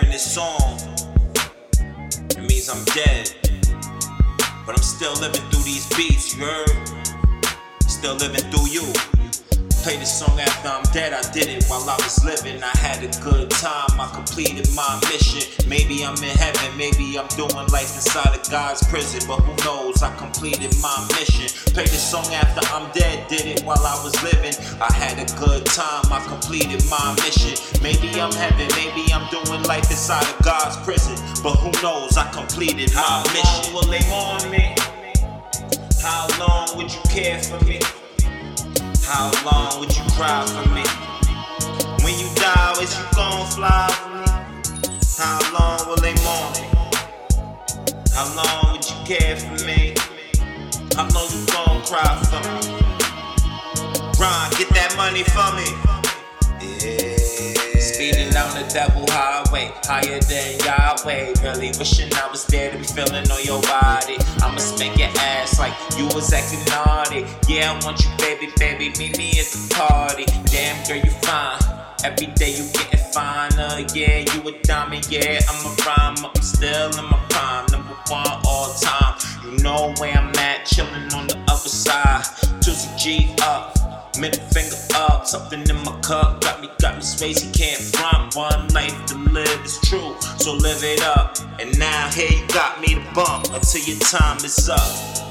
hearing this song, it means I'm dead. But I'm still living through these beats, you heard? Still living through you. Play this song after I'm dead. I did it while I was living. I had a good time. I completed my mission. Maybe I'm in heaven. Maybe I'm doing life inside of God's prison. But who knows? I completed my mission. Play this song after I'm dead. Did it while I was living. I had a good time. I completed my mission. Maybe I'm heaven. Maybe I'm doing life inside of God's prison. But who knows? I completed my mission. How long will they mourn me? How long would you care for me? How long would you cry for me? When you die, is you gon' fly for me? How long will they mourn me? How long would you care for me? How long you gon' cry for me? Ron, get that money for me. Speeding down the double highway, higher than Yahweh. Really wishing I was there to be feeling on your body. I'ma spank your ass like you was acting naughty. Yeah, I want you, baby, baby. Meet me at the party. Damn, girl, you fine. Every day you getting finer. Yeah, you a diamond. Yeah, I'm a rhyme. I'm still in my prime. Number one all time. You know where I'm at, chilling on the other side. Tuesday G up. Middle finger up, something in my cup got me, got me spacey. Can't front one life to live is true, so live it up. And now here you got me to bump until your time is up.